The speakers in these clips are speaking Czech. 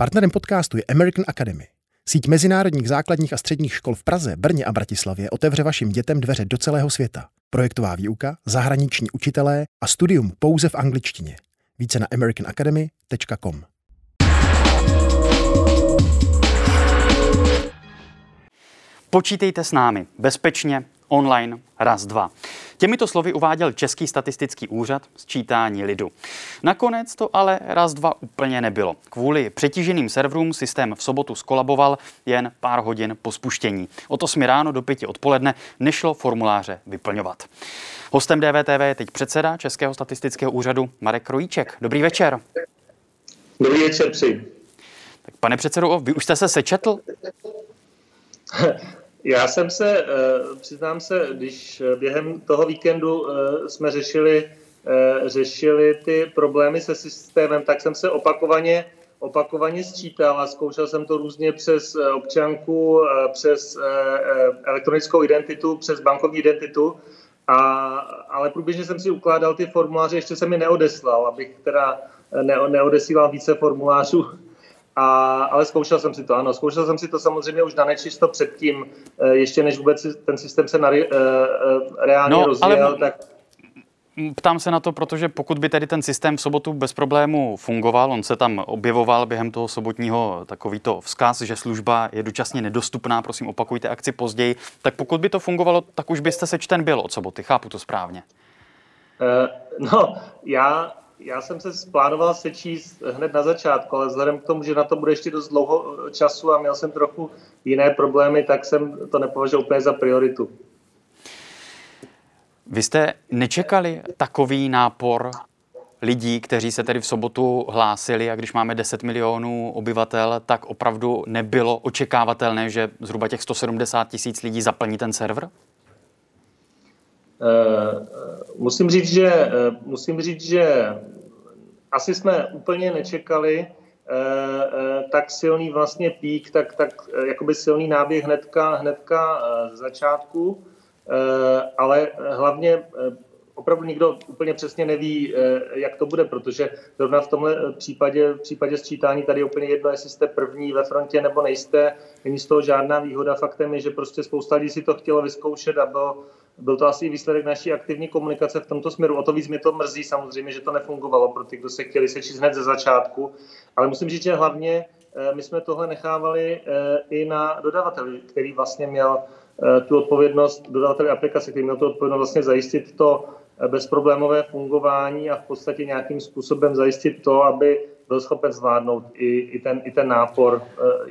Partnerem podcastu je American Academy. Síť mezinárodních základních a středních škol v Praze, Brně a Bratislavě otevře vašim dětem dveře do celého světa. Projektová výuka, zahraniční učitelé a studium pouze v angličtině. Více na americanacademy.com. Počítejte s námi bezpečně, online, raz, dva. Těmito slovy uváděl Český statistický úřad sčítání lidu. Nakonec to ale raz, dva úplně nebylo. Kvůli přetíženým serverům systém v sobotu skolaboval jen pár hodin po spuštění. Od 8 ráno do 5 odpoledne nešlo formuláře vyplňovat. Hostem DVTV je teď předseda Českého statistického úřadu Marek Krojíček. Dobrý večer. Dobrý večer, při. Tak pane předsedo, vy už jste se sečetl? Já jsem se, eh, přiznám se, když během toho víkendu eh, jsme řešili, eh, řešili ty problémy se systémem, tak jsem se opakovaně, opakovaně sčítal a zkoušel jsem to různě přes občanku, přes elektronickou identitu, přes bankovní identitu, a, ale průběžně jsem si ukládal ty formuláře, ještě jsem mi neodeslal, abych teda ne, neodesílal více formulářů a, ale zkoušel jsem si to, ano. Zkoušel jsem si to samozřejmě už na nečisto předtím, eh, ještě než vůbec ten systém se na, uh, reálně no, rozjel, ale... tak Ptám se na to, protože pokud by tedy ten systém v sobotu bez problému fungoval, on se tam objevoval během toho sobotního takovýto vzkaz, že služba je dočasně nedostupná, prosím opakujte akci později, tak pokud by to fungovalo, tak už byste sečten byl od soboty, chápu to správně. Uh, no, já já jsem se splánoval sečíst hned na začátku, ale vzhledem k tomu, že na to bude ještě dost dlouho času a měl jsem trochu jiné problémy, tak jsem to nepovažoval úplně za prioritu. Vy jste nečekali takový nápor lidí, kteří se tedy v sobotu hlásili a když máme 10 milionů obyvatel, tak opravdu nebylo očekávatelné, že zhruba těch 170 tisíc lidí zaplní ten server? Eh, musím říct, že, eh, musím říct, že asi jsme úplně nečekali eh, tak silný vlastně pík, tak, tak jakoby silný náběh hnedka, hnedka z začátku, ale hlavně opravdu nikdo úplně přesně neví, jak to bude, protože zrovna v tomhle případě, v případě sčítání tady je úplně jedno, jestli jste první ve frontě nebo nejste. Není z toho žádná výhoda. Faktem je, že prostě spousta lidí si to chtělo vyzkoušet a bylo byl to asi výsledek naší aktivní komunikace v tomto směru. O to víc mě to mrzí samozřejmě, že to nefungovalo pro ty, kdo se chtěli sečíst hned ze začátku. Ale musím říct, že hlavně eh, my jsme tohle nechávali eh, i na dodavateli, který vlastně měl eh, tu odpovědnost, dodavateli aplikace, který měl tu odpovědnost vlastně zajistit to bezproblémové fungování a v podstatě nějakým způsobem zajistit to, aby byl schopen zvládnout i, i, ten, i ten nápor,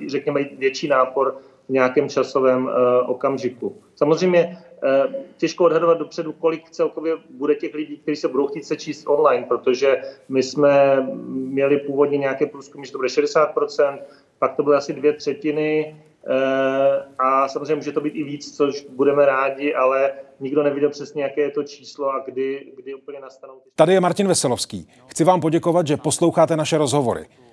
řekněme větší nápor v nějakém časovém okamžiku. Samozřejmě těžko odhadovat dopředu, kolik celkově bude těch lidí, kteří se budou chtít sečíst online, protože my jsme měli původně nějaké průzkumy, že to bude 60%, pak to byly asi dvě třetiny eh, a samozřejmě může to být i víc, což budeme rádi, ale nikdo neviděl přesně, jaké je to číslo a kdy, kdy úplně nastanou. Tady je Martin Veselovský. Chci vám poděkovat, že posloucháte naše rozhovory.